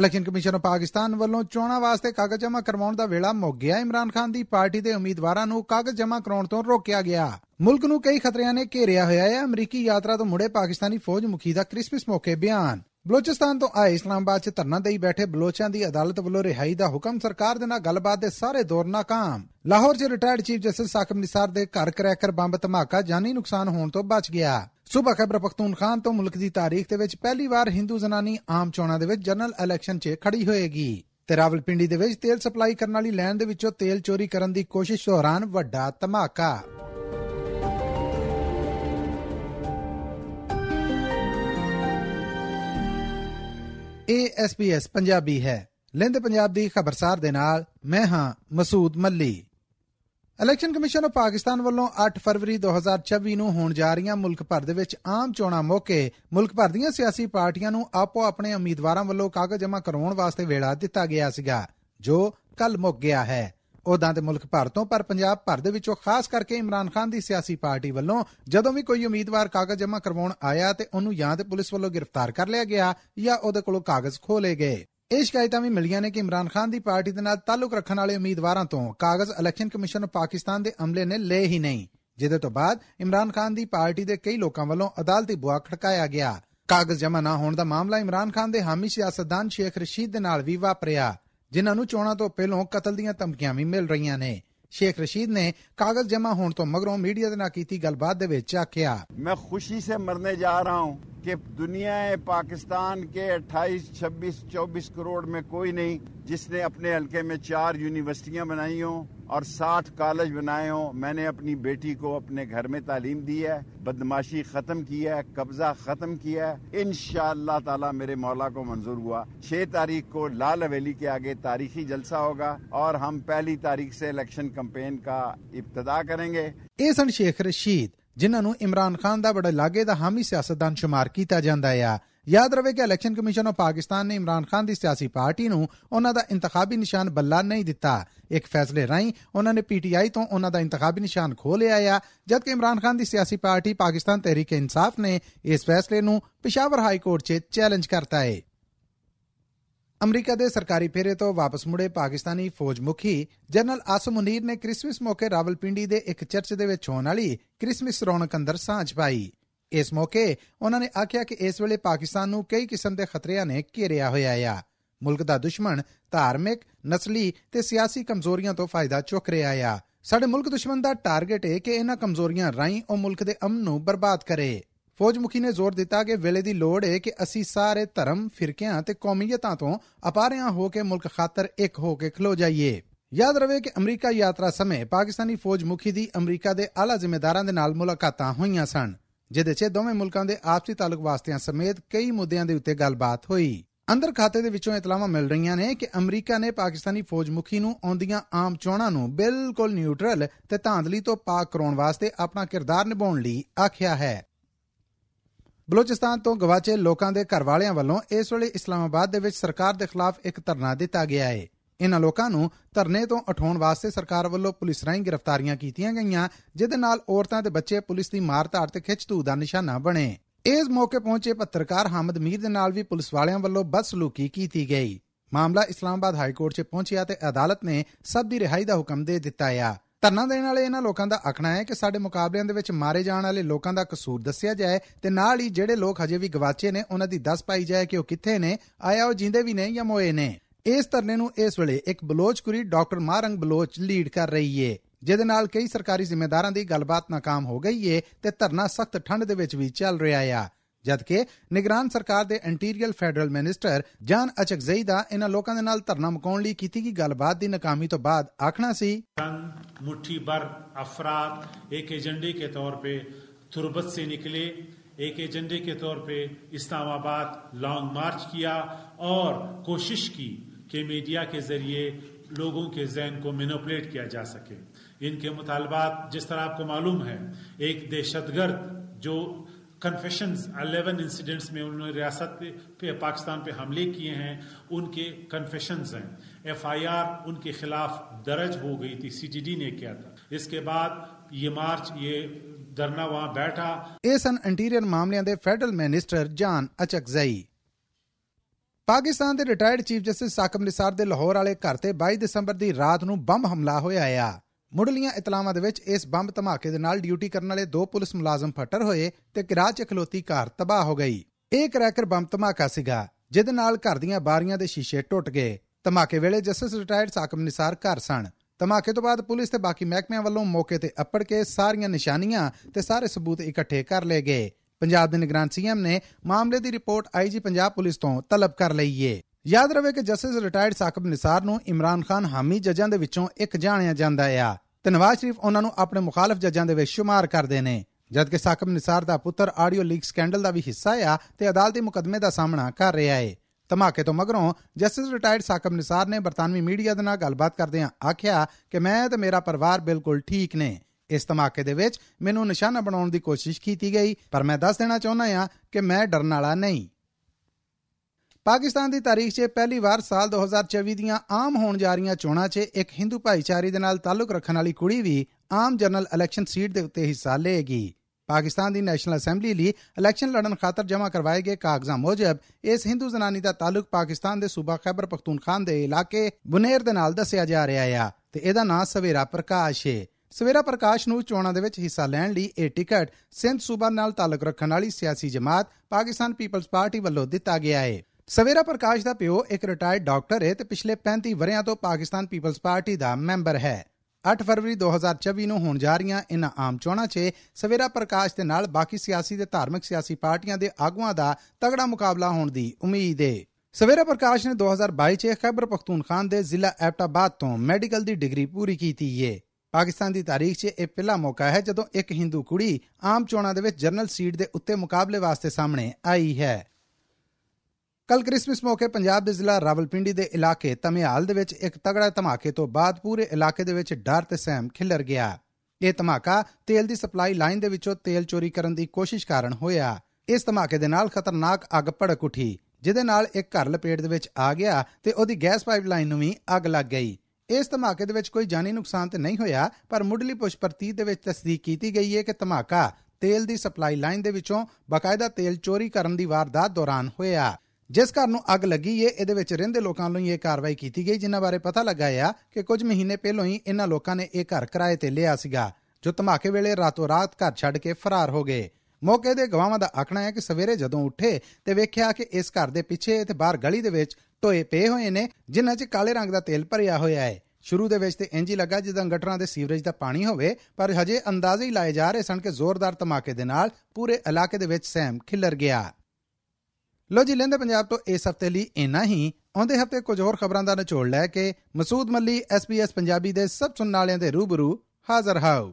Election commission of Pakistan ਵੱਲੋਂ ਚੋਣਾਂ ਵਾਸਤੇ ਕਾਗਜ਼ ਜਮ੍ਹਾਂ ਕਰਵਾਉਣ ਦਾ ਵੇਲਾ ਮੁੱਕ ਗਿਆ। ਇਮਰਾਨ ਖਾਨ ਦੀ ਪਾਰਟੀ ਦੇ ਉਮੀਦਵਾਰਾਂ ਨੂੰ ਕਾਗਜ਼ ਜਮ੍ਹਾਂ ਕਰਾਉਣ ਤੋਂ ਰੋਕਿਆ ਗਿਆ। ਮੁਲਕ ਨੂੰ ਕਈ ਖਤਰਿਆਂ ਨੇ ਘੇਰਿਆ ਹੋਇਆ ਹੈ। ਅਮਰੀਕੀ ਯਾਤਰਾ ਤੋਂ ਮੁੜੇ ਪਾਕਿਸਤਾਨੀ ਫੌਜ ਮੁਖੀ ਦਾ ਕ੍ਰਿਸਮਸ ਮੌਕੇ ਬਿਆਨ। ਬਲੋਚਿਸਤਾਨ ਤੋਂ ਆਏ ਇਸਲਾਮਾਬਾਦ 'ਚ ਧਰਨਾ ਦੇਈ ਬੈਠੇ ਬਲੋਚਾਂ ਦੀ ਅਦਾਲਤ ਵੱਲੋਂ ਰਿਹਾਈ ਦਾ ਹੁਕਮ ਸਰਕਾਰ ਦੇ ਨਾਲ ਗੱਲਬਾਤ ਦੇ ਸਾਰੇ ਦੌਰ ਨਾਕਾਮ। ਲਾਹੌਰ 'ਚ retired chief justice Saqib Nisar ਦੇ ਘਰ ਕਰੈਕਰ ਬੰਬ ਧਮਾਕਾ ਜਾਨੀ ਨੁਕਸਾਨ ਹੋਣ ਤੋਂ ਬਚ ਗਿਆ। ਸੂਬਾ ਖੈਬਰ ਪਖਤੂਨਖਾਨ ਤੋਂ ਮੁਲਕ ਦੀ ਤਾਰੀਖ ਦੇ ਵਿੱਚ ਪਹਿਲੀ ਵਾਰ ਹਿੰਦੂ ਜ਼ਨਾਨੀ ਆਮ ਚੋਣਾਂ ਦੇ ਵਿੱਚ ਜਨਰਲ ਇਲੈਕਸ਼ਨ 'ਚ ਖੜੀ ਹੋਏਗੀ ਤੇ ਰਾਵਲਪਿੰਡੀ ਦੇ ਵਿੱਚ ਤੇਲ ਸਪਲਾਈ ਕਰਨ ਵਾਲੀ ਲਾਈਨ ਦੇ ਵਿੱਚੋਂ ਤੇਲ ਚੋਰੀ ਕਰਨ ਦੀ ਕੋਸ਼ਿਸ਼ ਦੌਰਾਨ ਵੱਡਾ ਧਮਾਕਾ। ASPS ਪੰਜਾਬੀ ਹੈ। ਲਿੰਦ ਪੰਜਾਬ ਦੀ ਖਬਰਸਾਰ ਦੇ ਨਾਲ ਮੈਂ ਹਾਂ Masood Malli. Election commission of Pakistan ਵੱਲੋਂ 8 ਫਰਵਰੀ 2024 ਨੂੰ ਹੋਣ ਜਾ ਰਹੀਆਂ ਮੁਲਕ ਭਰ ਦੇ ਵਿੱਚ ਆਮ ਚੋਣਾਂ ਮੌਕੇ ਮੁਲਕ ਭਰ ਦੀਆਂ ਸਿਆਸੀ ਪਾਰਟੀਆਂ ਨੂੰ ਆਪੋ ਆਪਣੇ ਉਮੀਦਵਾਰਾਂ ਵੱਲੋਂ ਕਾਗਜ਼ ਜਮ੍ਹਾਂ ਕਰਾਉਣ ਵਾਸਤੇ ਵੇਲਾ ਦਿੱਤਾ ਗਿਆ ਸੀਗਾ, ਜੋ ਕੱਲ ਮੁੱਕ ਗਿਆ ਹੈ। ਉਦਾਂ ਤੇ ਮੁਲਕ ਭਰ ਤੋਂ, ਪਰ ਪੰਜਾਬ ਭਰ ਦੇ ਵਿੱਚੋਂ ਖਾਸ ਕਰਕੇ ਇਮਰਾਨ ਖਾਨ ਦੀ ਸਿਆਸੀ ਪਾਰਟੀ ਵੱਲੋਂ ਜਦੋਂ ਵੀ ਕੋਈ ਉਮੀਦਵਾਰ ਕਾਗਜ਼ ਜਮ੍ਹਾਂ ਕਰਵਾਉਣ ਆਇਆ ਤੇ ਉਹਨੂੰ ਜਾਂ ਤੇ ਪੁਲਿਸ ਵੱਲੋਂ ਗ੍ਰਿਫਤਾਰ ਕਰ ਲਿਆ ਗਿਆ ਜਾਂ ਉਹਦੇ ਕੋਲੋਂ ਕਾਗਜ਼ ਖੋਹ ਲਏ ਗਏ। ਇਹ ਸ਼ਿਕਾਇਤਾਂ ਵੀ ਮਿਲੀਆਂ ਨੇ ਕਿ ਇਮਰਾਨ ਖਾਨ ਦੀ ਪਾਰਟੀ ਦੇ ਨਾਲ ਤਾਲੁਕ ਰੱਖਣ ਵਾਲੇ ਉਮੀਦਵਾਰਾਂ ਤੋਂ ਕਾਗਜ਼ ਇਲੈਕਸ਼ਨ ਕਮਿਸ਼ਨ ਪਾਕਿਸਤਾਨ ਦੇ ਅਮਲੇ ਨੇ ਲਏ ਹੀ ਨਹੀਂ, ਜਿਹਦੇ ਤੋਂ ਬਾਅਦ ਇਮਰਾਨ ਖਾਨ ਦੀ ਪਾਰਟੀ ਦੇ ਕਈ ਲੋਕਾਂ ਵੱਲੋਂ ਅਦਾਲਤੀ ਬੁਆ ਖੜਕਾਇਆ ਗਿਆ। ਕਾਗਜ਼ ਜਮ੍ਹਾਂ ਨਾ ਹੋਣ ਦਾ ਮਾਮਲਾ ਇਮਰਾਨ ਖਾਨ ਦੇ ਹਾਮੀ ਸਿਆਸਤਦਾਨ ਸ਼ੇਖ ਰਸ਼ੀਦ ਦੇ ਨਾਲ ਵੀ ਵਾਪਰਿਆ, ਜਿਨ੍ਹਾਂ ਨੂੰ ਚੋਣਾਂ ਤੋਂ ਪਹਿਲਾਂ ਕਤਲ ਦੀਆਂ ਧਮਕੀਆਂ ਵੀ ਮਿਲ ਰਹੀਆਂ ਨੇ। شیخ رشید نے کاغذ جمع ہون تو مگروں میڈیا گل بات آخیا میں خوشی سے مرنے جا رہا ہوں کہ دنیا پاکستان کے اٹھائیس، چھبیس، چوبیس کروڑ میں کوئی نہیں جس نے اپنے حلقے میں چار یونیورسٹیاں بنائی ہوں۔ اور ساٹھ کالج بنائے ہوں۔ میں نے اپنی بیٹی کو اپنے گھر میں تعلیم دی ہے بدماشی ختم کی ہے، قبضہ ختم کیا ہے۔ انشاءاللہ اللہ میرے مولا کو منظور ہوا۔ چھ تاریخ کو لال حویلی کے آگے تاریخی جلسہ ہوگا اور ہم پہلی تاریخ سے الیکشن کمپین کا ابتدا کریں گے۔ ایسن شیخ رشید جنہوں نے عمران خان ਖਾਨ بڑے لاگے دا حامی ਹਾਮੀ شمار کیتا جاندہ ਆ ਯਾਦ ਰਵੇ ਕਿ ਇਲੈਕਸ਼ਨ ਕਮਿਸ਼ਨ ਆਫ ਪਾਕਿਸਤਾਨ ਨੇ ਇਮਰਾਨ ਖਾਨ ਦੀ ਸਿਆਸੀ ਪਾਰਟੀ ਨੂੰ ਉਹਨਾਂ ਦਾ ਇੰਤਖਾਬੀ ਨਿਸ਼ਾਨ ਬੱਲਾ ਨਹੀਂ ਦਿੱਤਾ। ਇੱਕ ਫੈਸਲੇ ਰਾਹੀਂ ਉਹਨਾਂ ਨੇ ਪੀਟੀਆਈ ਤੋਂ ਉਹਨਾਂ ਦਾ ਇੰਤਖਾਬੀ ਨਿਸ਼ਾਨ ਖੋਹ ਲਿਆ ਆ, ਜਦਕਿ ਇਮਰਾਨ ਖਾਨ ਦੀ ਸਿਆਸੀ ਪਾਰਟੀ ਪਾਕਿਸਤਾਨ ਤਹਿਰੀਕ ਇਨਸਾਫ ਨੇ ਇਸ ਫੈਸਲੇ ਨੂੰ ਪਿਸ਼ਾਵਰ ਹਾਈ ਕੋਰਟ 'ਚ ਚੈਲੰਜ ਕਰਤਾ ਹੈ ਅਮਰੀਕਾ ਦੇ ਸਰਕਾਰੀ ਫੇਰੇ ਤੋਂ ਵਾਪਸ ਮੁੜੇ ਪਾਕਿਸਤਾਨੀ ਫੌਜ ਮੁਖੀ ਜਨਰਲ ਆਸਮ ਮੁਨੀਰ ਨੇ ਕ੍ਰਿਸਮਸ ਮੌਕੇ ਰਾਵਲਪਿੰਡੀ ਦੇ ਇੱਕ ਚਰਚ ਦੇ ਵਿੱਚ ਹੋਣ ਵਾਲੀ ਕ੍ਰਿਸਮਸ ਰੌਣਕ ਅੰਦਰ ਸਾਂਝ ਪਾਈ। ਇਸ ਮੌਕੇ ਉਹਨਾਂ ਨੇ ਆਖਿਆ ਕਿ ਇਸ ਵੇਲੇ ਪਾਕਿਸਤਾਨ ਨੂੰ ਕਈ ਕਿਸਮ ਦੇ ਖਤਰਿਆਂ ਨੇ ਘੇਰਿਆ ਹੋਇਆ ਆ। ਮੁਲਕ ਦਾ ਦੁਸ਼ਮਣ ਧਾਰਮਿਕ, ਨਸਲੀ ਤੇ ਸਿਆਸੀ ਕਮਜ਼ੋਰੀਆਂ ਤੋਂ ਫਾਇਦਾ ਚੁੱਕ ਰਿਹਾ ਆ। ਸਾਡੇ ਮੁਲਕ ਦੁਸ਼ਮਣ ਦਾ ਟਾਰਗੇਟ ਹੈ ਕਿ ਇਹਨਾਂ ਕਮਜ਼ੋਰੀਆਂ ਰਾਹੀਂ ਉਹ ਮੁਲਕ ਦੇ ਅਮਨ ਨੂੰ ਬਰਬਾਦ ਕਰੇ। ਫੌਜ ਮੁਖੀ ਨੇ ਜ਼ੋਰ ਦਿੱਤਾ ਕਿ ਵੇਲੇ ਦੀ ਲੋੜ ਹੈ ਕਿ ਅਸੀਂ ਸਾਰੇ ਧਰਮ, ਫਿਰਕਿਆਂ ਤੇ ਕੌਮੀਅਤਾਂ ਤੋਂ ਅਪਾਰਿਆਂ ਹੋ ਕੇ ਮੁਲਕ ਖਾਤਰ ਇੱਕ ਹੋ ਕੇ ਖਲੋ ਜਾਈਏ। ਯਾਦ ਰਵੇ ਕਿ ਅਮਰੀਕਾ ਯਾਤਰਾ ਸਮੇਂ ਪਾਕਿਸਤਾਨੀ ਫੌਜ ਮੁਖੀ ਦੀ ਅਮਰੀਕਾ ਦੇ ਆਲਾ ਜ਼ਿੰਮੇਦਾਰਾਂ ਦੇ ਨਾਲ ਮੁਲਾਕਾਤਾਂ ਹੋਈਆਂ ਸਨ। ਜਿਦੇ 'ਚ ਦੋਵੇਂ ਮੁਲਕਾਂ ਦੇ ਆਪਸੀ ਤਾਲੁਕ ਵਾਸਤਿਆਂ ਸਮੇਤ ਕਈ ਮੁੱਦਿਆਂ ਦੇ ਉੱਤੇ ਗੱਲਬਾਤ ਹੋਈ। ਅੰਦਰ ਖਾਤੇ ਦੇ ਵਿੱਚੋਂ ਇਤਲਾਹਾਂ ਮਿਲ ਰਹੀਆਂ ਨੇ ਕਿ ਅਮਰੀਕਾ ਨੇ ਪਾਕਿਸਤਾਨੀ ਫੌਜ ਮੁਖੀ ਨੂੰ ਆਉਂਦੀਆਂ ਆਮ ਚੋਣਾਂ ਨੂੰ ਬਿਲਕੁਲ ਨਿਊਟਰਲ ਤੇ ਧਾਂਦਲੀ ਤੋਂ ਪਾਕ ਕਰਾਉਣ ਵਾਸਤੇ ਆਪਣਾ ਕਿਰਦਾਰ ਨਿਭਾਉਣ ਲਈ ਆਖਿਆ ਹੈ। ਬਲੋਚਿਸਤਾਨ ਤੋਂ ਗਵਾਚੇ ਲੋਕਾਂ ਦੇ ਘਰ ਵਾਲਿਆਂ ਵੱਲੋਂ ਇਸ ਵੇਲੇ ਇਸਲਾਮਾਬਾਦ ਦੇ ਵਿੱਚ ਸਰਕਾਰ ਦੇ ਖਿਲਾਫ ਇੱਕ ਧਰਨਾ ਦਿੱਤਾ ਗਿਆ ਹੈ। ਇਹਨਾਂ ਲੋਕਾਂ ਨੂੰ ਧਰਨੇ ਤੋਂ ਉਠਾਉਣ ਵਾਸਤੇ ਸਰਕਾਰ ਵੱਲੋਂ ਪੁਲਿਸ ਰਾਹੀਂ ਗ੍ਰਿਫਤਾਰੀਆਂ ਕੀਤੀਆਂ ਗਈਆਂ, ਜਿਹਦੇ ਨਾਲ ਔਰਤਾਂ ਤੇ ਬੱਚੇ ਪੁਲਿਸ ਦੀ ਮਾਰ-ਧਾਰ ਤੇ ਖਿੱਚਤੂ ਦਾ ਨਿਸ਼ਾਨਾ ਬਣੇ। ਇਸ ਮੌਕੇ ਪਹੁੰਚੇ ਪੱਤਰਕਾਰ ਹਮਦ ਮੀਰ ਦੇ ਨਾਲ ਵੀ ਪੁਲਿਸ ਵਾਲਿਆਂ ਵੱਲੋਂ ਬਦਸਲੂਕੀ ਕੀਤੀ ਗਈ। ਮਾਮਲਾ ਇਸਲਾਮਾਬਾਦ ਹਾਈ ਕੋਰਟ 'ਚ ਪਹੁੰਚਿਆ ਤੇ ਅਦਾਲਤ ਨੇ ਸਭ ਦੀ ਰਿਹਾਈ ਦਾ ਹੁਕਮ ਦੇ ਦਿੱਤਾ ਆ। ਧਰਨਾ ਦੇਣ ਵਾਲੇ ਇਹਨਾਂ ਲੋਕਾਂ ਦਾ ਆਖਣਾ ਹੈ ਕਿ ਸਾਡੇ ਮੁਕਾਬਲਿਆਂ ਦੇ ਵਿੱਚ ਮਾਰੇ ਜਾਣ ਵਾਲੇ ਲੋਕਾਂ ਦਾ ਕਸੂਰ ਦੱਸਿਆ ਜਾਏ ਤੇ ਨਾਲ ਹੀ ਜਿਹੜੇ ਲੋਕ ਹਜੇ ਵੀ ਗਵਾਚੇ ਨੇ, ਉਹਨਾਂ ਦੀ ਦੱਸ ਪਾਈ ਜਾਏ ਕਿ ਉਹ ਕਿੱਥੇ ਨੇ, ਆਇਆ ਉਹ ਜਿੰਦੇ ਵੀ ਨੇ ਜਾਂ ਮੋਏ ਨੇ। ਇਸ ਧਰਨੇ ਨੂੰ ਇਸ ਵੇਲੇ ਇੱਕ ਬਲੋਚ ਕੁਰੀ ਡਾਕਟਰ ਮਾਰੰਗ ਬਲੋਚ ਲੀਡ ਕਰ ਰਹੀ ਏ ਜਿਹਦੇ ਨਾਲ ਕਈ ਸਰਕਾਰੀ ਜ਼ਿੰਮੇਦਾਰਾਂ ਦੀ ਗੱਲਬਾਤ ਨਾਕਾਮ ਹੋ ਗਈ ਏ ਤੇ ਧਰਨਾ ਸਖਤ ਠੰਡ ਦੇ ਵਿੱਚ ਵੀ ਚੱਲ ਰਿਹਾ ਆ ਜਦਕਿ ਨਿਗਰਾਨ ਸਰਕਾਰ ਦੇ ਇੰਟੀਰੀਅਰ ਫੈਡਰਲ ਮਿਨਿਸਟਰ ਜਾਨ ਅਚਕਜ਼ਈ ਦਾ ਇਹਨਾਂ ਲੋਕਾਂ ਦੇ ਨਾਲ ਧਰਨਾ ਮੁਕਾਉਣ ਲਈ ਕੀਤੀ ਗਈ ਗੱਲਬਾਤ ਦੀ ਨਾਕਾਮੀ ਤੋਂ ਬਾਅਦ ਆਖਣਾ ਸੀ मुट्ठी भर अफराद एक एजेंडे के तौर पे तुरबत से निकले एक एजेंडे के तौर पे इस्लामाबाद लॉन्ग मार्च किया और कोशिश की کہ میڈیا کے ذریعے لوگوں کے ذہن کو مینوپلیٹ کیا جا سکے۔ ان کے مطالبات جس طرح آپ کو معلوم ہے، ایک دہشت گرد جو کنفیشنز الیون انسیڈنٹس میں انہوں نے ریاست پہ پاکستان پہ حملے کیے ہیں، ان کے کنفیشنز ہیں۔ ایف آئی آر ان کے خلاف درج ہو گئی تھی۔ سی ٹی ڈی نے کیا تھا۔ اس کے بعد یہ مارچ، یہ دھرنا وہاں بیٹھا۔ ਇਹ ਸਨ معاملے ਮਾਮਲਿਆਂ فیڈرل ਫੈਡਰਲ جان اچک ਅਚਕਜ਼ਈ ਪਾਕਿਸਤਾਨ ਦੇ retired chief justice Saqib Nisar ਦੇ ਲਾਹੌਰ ਵਾਲੇ ਘਰ ਤੇ 22 ਦਸੰਬਰ ਦੀ ਰਾਤ ਨੂੰ ਬੰਬ ਹਮਲਾ ਹੋਇਆ ਆ। ਮੁੱਢਲੀਆਂ ਇਤਲਾਹਾਂ ਦੇ ਵਿੱਚ ਇਸ ਬੰਬ ਧਮਾਕੇ ਦੇ ਨਾਲ ਡਿਊਟੀ ਕਰਨ ਵਾਲੇ ਦੋ ਪੁਲਿਸ ਮੁਲਾਜ਼ਮ ਫੱਟਰ ਹੋਏ ਤੇ ਕਿਰਾਚ 'ਚ ਖਲੋਤੀ ਕਾਰ ਤਬਾਹ ਹੋ ਗਈ। ਇਹ ਕਰੈਕਰ ਬੰਬ ਧਮਾਕਾ ਸੀਗਾ, ਜਿਹਦੇ ਨਾਲ ਘਰ ਦੀਆਂ ਬਾਰੀਆਂ ਦੇ ਸ਼ੀਸ਼ੇ ਟੁੱਟ ਗਏ। ਧਮਾਕੇ ਵੇਲੇ ਜਸਟਿਸ ਰਿਟਾਇਰਡ ਸਾਕਬ ਨਿਸਾਰ ਘਰ ਸਨ। ਧਮਾਕੇ ਤੋਂ ਬਾਅਦ ਪੁਲਿਸ ਤੇ ਬਾਕੀ ਮਹਿਕਮਿਆਂ ਵੱਲੋਂ ਮੌਕੇ ਤੇ ਅੱਪੜ ਕੇ ਸਾਰੀਆਂ ਨਿਸ਼ਾਨੀਆਂ ਤੇ ਸਾਰੇ ਸਬੂਤ ਇਕੱਠੇ ਕਰ ਲਏ ਗਏ। ਪੰਜਾਬ ਦੇ ਨਿਗਰਾਨ ਸੀਐਮ ਨੇ ਮਾਮਲੇ ਦੀ ਰਿਪੋਰਟ ਆਈਜੀ ਪੰਜਾਬ ਪੁਲਿਸ ਤੋਂ ਤਲਬ ਕਰ ਲਈ ਏ। ਯਾਦ ਰਵੇ ਕਿ ਜਸਟਿਸ ਰਿਟਾਇਰਡ ਸਾਕਬ ਨਿਸਾਰ ਨੂੰ ਇਮਰਾਨ ਖਾਨ ਹਾਮੀ ਜੱਜਾਂ ਦੇ ਵਿੱਚੋਂ ਇੱਕ ਜਾਣਿਆ ਜਾਂਦਾ ਆ। ਤੇ ਨਵਾਜ਼ ਸ਼ਰੀਫ, ਉਹਨਾਂ ਨੂੰ ਆਪਣੇ ਮੁਖਾਲਫ ਜੱਜਾਂ ਦੇ ਵਿੱਚ ਸ਼ੁਮਾਰ ਕਰਦੇ ਨੇ। ਜਦਕਿ ਸਾਕਬ ਨਿਸਾਰ ਦਾ ਪੁੱਤਰ ਆਡੀਓ ਲੀਕ ਸਕੈਂਡਲ ਦਾ ਵੀ ਹਿੱਸਾ ਆ ਤੇ ਅਦਾਲਤੀ ਮੁਕਦਮੇ ਦਾ ਸਾਹਮਣਾ ਕਰ ਰਿਹਾ ਏ। ਧਮਾਕੇ ਤੋਂ ਮਗਰੋਂ ਜਸਟਿਸ ਰਿਟਾਇਰਡ ਸਾਕਬ ਨਿਸਾਰ ਨੇ ਬਰਤਾਨਵੀ ਮੀਡੀਆ ਦੇ ਨਾਲ ਗੱਲਬਾਤ ਕਰਦਿਆਂ ਆਖਿਆ ਕਿ ਮੈਂ ਤੇ ਮੇਰਾ ਪਰਿਵਾਰ ਬਿਲਕੁਲ ਠੀਕ ਨੇ। ਇਸ ਧਮਾਕੇ ਦੇ ਵਿੱਚ ਮੈਨੂੰ ਨਿਸ਼ਾਨਾ ਬਣਾਉਣ ਦੀ ਕੋਸ਼ਿਸ਼ ਕੀਤੀ ਗਈ, ਪਰ ਮੈਂ ਦੱਸ ਦੇਣਾ ਚਾਹੁੰਦਾ ਹਾਂ ਕਿ ਮੈਂ ਡਰਨ ਵਾਲਾ ਨਹੀਂ। ਪਾਕਿਸਤਾਨ ਦੀ ਤਾਰੀਖ 'ਚ ਪਹਿਲੀ ਵਾਰ ਸਾਲ 2024 ਦੀਆਂ ਆਮ ਹੋਣ ਜਾ ਰਹੀਆਂ ਚੋਣਾਂ 'ਚ ਇੱਕ ਹਿੰਦੂ ਭਾਈਚਾਰੇ ਦੇ ਨਾਲ ਤਾਲੁਕ ਰੱਖਣ ਵਾਲੀ ਕੁੜੀ ਵੀ ਆਮ ਜਨਰਲ ਇਲੈਕਸ਼ਨ ਸੀਟ ਦੇ ਉੱਤੇ ਹਿੱਸਾ ਲਏਗੀ। ਪਾਕਿਸਤਾਨ ਦੀ ਨੈਸ਼ਨਲ ਅਸੈਂਬਲੀ ਲਈ ਇਲੈਕਸ਼ਨ ਲੜਨ ਖਾਤਰ ਜਮ੍ਹਾਂ ਕਰਵਾਏ ਗਏ ਕਾਗਜ਼ਾਂ ਮੁਜਬ, ਇਸ ਹਿੰਦੂ ਜ਼ਨਾਨੀ ਦਾ ਤਾਲੁਕ ਪਾਕਿਸਤਾਨ ਦੇ ਸੂਬਾ ਖੈਬਰ ਪਖਤੂਨਖਾਨ ਦੇ ਇਲਾਕੇ ਬੁਨੇਰ ਦੇ ਨਾਲ ਦੱਸਿਆ ਜਾ ਰਿਹਾ ਆ ਤੇ ਇਹਦਾ ਨਾਂ ਸਵੇਰਾ ਪ੍ਰਕਾਸ਼ ਹੈ ਸਵੇਰਾ ਪ੍ਰਕਾਸ਼ ਨੂੰ ਚੋਣਾਂ ਦੇ ਵਿੱਚ ਹਿੱਸਾ ਲੈਣ ਲਈ ਇਹ ਟਿਕਟ ਸਿੰਧ ਸੂਬਾ ਨਾਲ ਤਾਲੁਕ ਰੱਖਣ ਵਾਲੀ ਸਿਆਸੀ ਜਮਾਤ ਪਾਕਿਸਤਾਨ ਪੀਪਲਸ ਪਾਰਟੀ ਵੱਲੋਂ ਦਿੱਤਾ ਗਿਆ ਹੈ ਸਵੇਰਾ ਪ੍ਰਕਾਸ਼ ਦਾ ਪਿਓ ਇੱਕ ਰਿਟਾਇਰਡ ਡਾਕਟਰ ਹੈ ਤੇ ਪਿਛਲੇ 35 ਵਰਿਆਂ ਤੋਂ ਪਾਕਿਸਤਾਨ ਪੀਪਲਸ ਪਾਰਟੀ ਦਾ ਮੈਂਬਰ ਹੈ। 8 ਫਰਵਰੀ 2024 ਨੂੰ ਹੋਣ ਜਾ ਰਹੀਆਂ ਇਨ੍ਹਾਂ ਆਮ ਚੋਣਾਂ 'ਚ ਸਵੇਰਾ ਪ੍ਰਕਾਸ਼ ਦੇ ਨਾਲ ਬਾਕੀ ਸਿਆਸੀ ਤੇ ਧਾਰਮਿਕ ਸਿਆਸੀ ਪਾਰਟੀਆਂ ਦੇ ਆਗੂਆਂ ਦਾ ਤਗੜਾ ਮੁਕਾਬਲਾ ਹੋਣ ਦੀ ਉਮੀਦ ਹੈ ਸਵੇਰਾ ਪ੍ਰਕਾਸ਼ ਨੇ 2022 'ਚ ਖੈਬਰ ਪਖਤੂਨਖਾਨ ਦੇ ਜ਼ਿਲ੍ਹਾ ਐਬਟਾਬਾਦ ਤੋਂ ਮੈਡੀਕਲ ਦੀ ਡਿਗਰੀ ਪੂਰੀ ਕੀਤੀ ਹੈ ਪਾਕਿਸਤਾਨ ਦੀ ਤਾਰੀਖ 'ਚ ਇਹ ਪਹਿਲਾ ਮੌਕਾ ਹੈ ਜਦੋਂ ਇੱਕ ਹਿੰਦੂ ਕੁੜੀ ਆਮ ਚੋਣਾਂ ਦੇ ਵਿੱਚ ਜਨਰਲ ਸੀਟ ਦੇ ਉੱਤੇ ਮੁਕਾਬਲੇ ਵਾਸਤੇ ਸਾਹਮਣੇ ਆਈ ਹੈ। ਕੱਲ ਕ੍ਰਿਸਮਸ ਮੌਕੇ ਪੰਜਾਬ ਦੇ ਜ਼ਿਲ੍ਹਾ ਰਾਵਲਪਿੰਡੀ ਦੇ ਇਲਾਕੇ ਤਮਿਆਲ ਦੇ ਵਿੱਚ ਇੱਕ ਤਗੜਾ ਧਮਾਕੇ ਤੋਂ ਬਾਅਦ ਪੂਰੇ ਇਲਾਕੇ ਦੇ ਵਿੱਚ ਡਰ ਤੇ ਸਹਿਮ ਖਿਲਰ ਗਿਆ। ਇਹ ਧਮਾਕਾ ਤੇਲ ਦੀ ਸਪਲਾਈ ਲਾਈਨ ਦੇ ਵਿੱਚੋਂ ਤੇਲ ਚੋਰੀ ਕਰਨ ਦੀ ਕੋਸ਼ਿਸ਼ ਕਾਰਨ ਹੋਇਆ। ਇਸ ਧਮਾਕੇ ਦੇ ਨਾਲ ਖਤਰਨਾਕ ਅੱਗ ਭੜਕ ਉੱਠੀ, ਜਿਹਦੇ ਨਾਲ ਇੱਕ ਘਰ ਲਪੇਟ ਦੇ ਵਿੱਚ ਆ ਗਿਆ ਤੇ ਉਹਦੀ ਗੈਸ ਪਾਈਪਲਾਈਨ ਨੂੰ ਵੀ ਅੱਗ ਲੱਗ ਗਈ। ਇਸ ਧਮਾਕੇ ਦੇ ਵਿੱਚ ਕੋਈ ਜਾਨੀ ਨੁਕਸਾਨ ਤੇ ਨਹੀਂ ਹੋਇਆ, ਪਰ ਮੁੱਢਲੀ ਪੁੱਛ ਪ੍ਰਤੀਤ ਦੇ ਵਿੱਚ ਤਸਦੀਕ ਕੀਤੀ ਗਈ ਹੈ ਕਿ ਧਮਾਕਾ ਤੇਲ ਦੀ ਸਪਲਾਈ ਲਾਈਨ ਦੇ ਵਿੱਚੋਂ ਬਕਾਇਦਾ ਤੇਲ ਚੋਰੀ ਕਰਨ ਦੀ ਵਾਰਦਾਤ ਦੌਰਾਨ ਹੋਇਆ। ਜਿਸ ਘਰ ਨੂੰ ਅੱਗ ਲੱਗੀ ਏ ਇਹਦੇ ਵਿੱਚ ਰਹਿੰਦੇ ਲੋਕਾਂ ਵੱਲੋਂ ਇਹ ਕਾਰਵਾਈ ਕੀਤੀ ਗਈ, ਜਿਨ੍ਹਾਂ ਬਾਰੇ ਪਤਾ ਲੱਗਾ ਆ ਕਿ ਕੁਝ ਮਹੀਨੇ ਪਹਿਲਾਂ ਹੀ ਇਹਨਾਂ ਲੋਕਾਂ ਨੇ ਇਹ ਘਰ ਕਿਰਾਏ ਤੇ ਲਿਆ ਸੀਗਾ, ਜੋ ਧਮਾਕੇ ਵੇਲੇ ਰਾਤੋਂ ਰਾਤ ਘਰ ਛੱਡ ਕੇ ਫਰਾਰ ਹੋ ਗਏ। ਮੌਕੇ ਦੇ ਗਵਾਹਾਂ ਦਾ ਆਖਣਾ ਹੈ ਕਿ ਸਵੇਰੇ ਜਦੋਂ ਉੱਠੇ ਤੇ ਵੇਖਿਆ ਕਿ ਇਸ ਘਰ ਦੇ ਪਿੱਛੇ ਤੇ ਬਾਹਰ ਗਲੀ ਦੇ ਵਿੱਚ ਟੋਏ ਪਏ ਹੋਏ ਨੇ, ਜਿਨ੍ਹਾਂ 'ਚ ਕਾਲੇ ਰੰਗ ਦਾ ਤੇਲ ਭਰਿਆ ਹੋਇਆ ਹੈ। ਸ਼ੁਰੂ ਦੇ ਵਿੱਚ ਤੇ ਇੰਜ ਹੀ ਲੱਗਾ ਜਿੱਦਾਂ ਗਟਰਾਂ ਦੇ ਸੀਵਰੇਜ ਦਾ ਪਾਣੀ ਹੋਵੇ, ਪਰ ਹਜੇ ਅੰਦਾਜ਼ੇ ਹੀ ਲਾਏ ਜਾ ਰਹੇ ਸਨ ਕਿ ਜ਼ੋਰਦਾਰ ਧਮਾਕੇ ਦੇ ਨਾਲ ਪੂਰੇ ਇਲਾਕੇ ਦੇ ਵਿੱਚ ਸਹਿਮ ਖਿਲਰ ਗਿਆ। ਲੋ ਜੀ, ਲੈਂਦੇ ਪੰਜਾਬ ਤੋਂ ਇਸ ਹਫ਼ਤੇ ਲਈ ਇੰਨਾ ਹੀ। ਆਉਂਦੇ ਹਫ਼ਤੇ ਕੁਝ ਹੋਰ ਖਬਰਾਂ ਦਾ ਨਿਚੋੜ ਲੈ ਕੇ ਮਸੂਦ ਮੱਲੀ ਐਸਪੀਐਸ ਪੰਜਾਬੀ ਦੇ ਸਭ ਸੁਣਨ ਵਾਲਿਆਂ ਦੇ ਰੂਬਰੂ ਹਾਜ਼ਰ ਹਾਓ।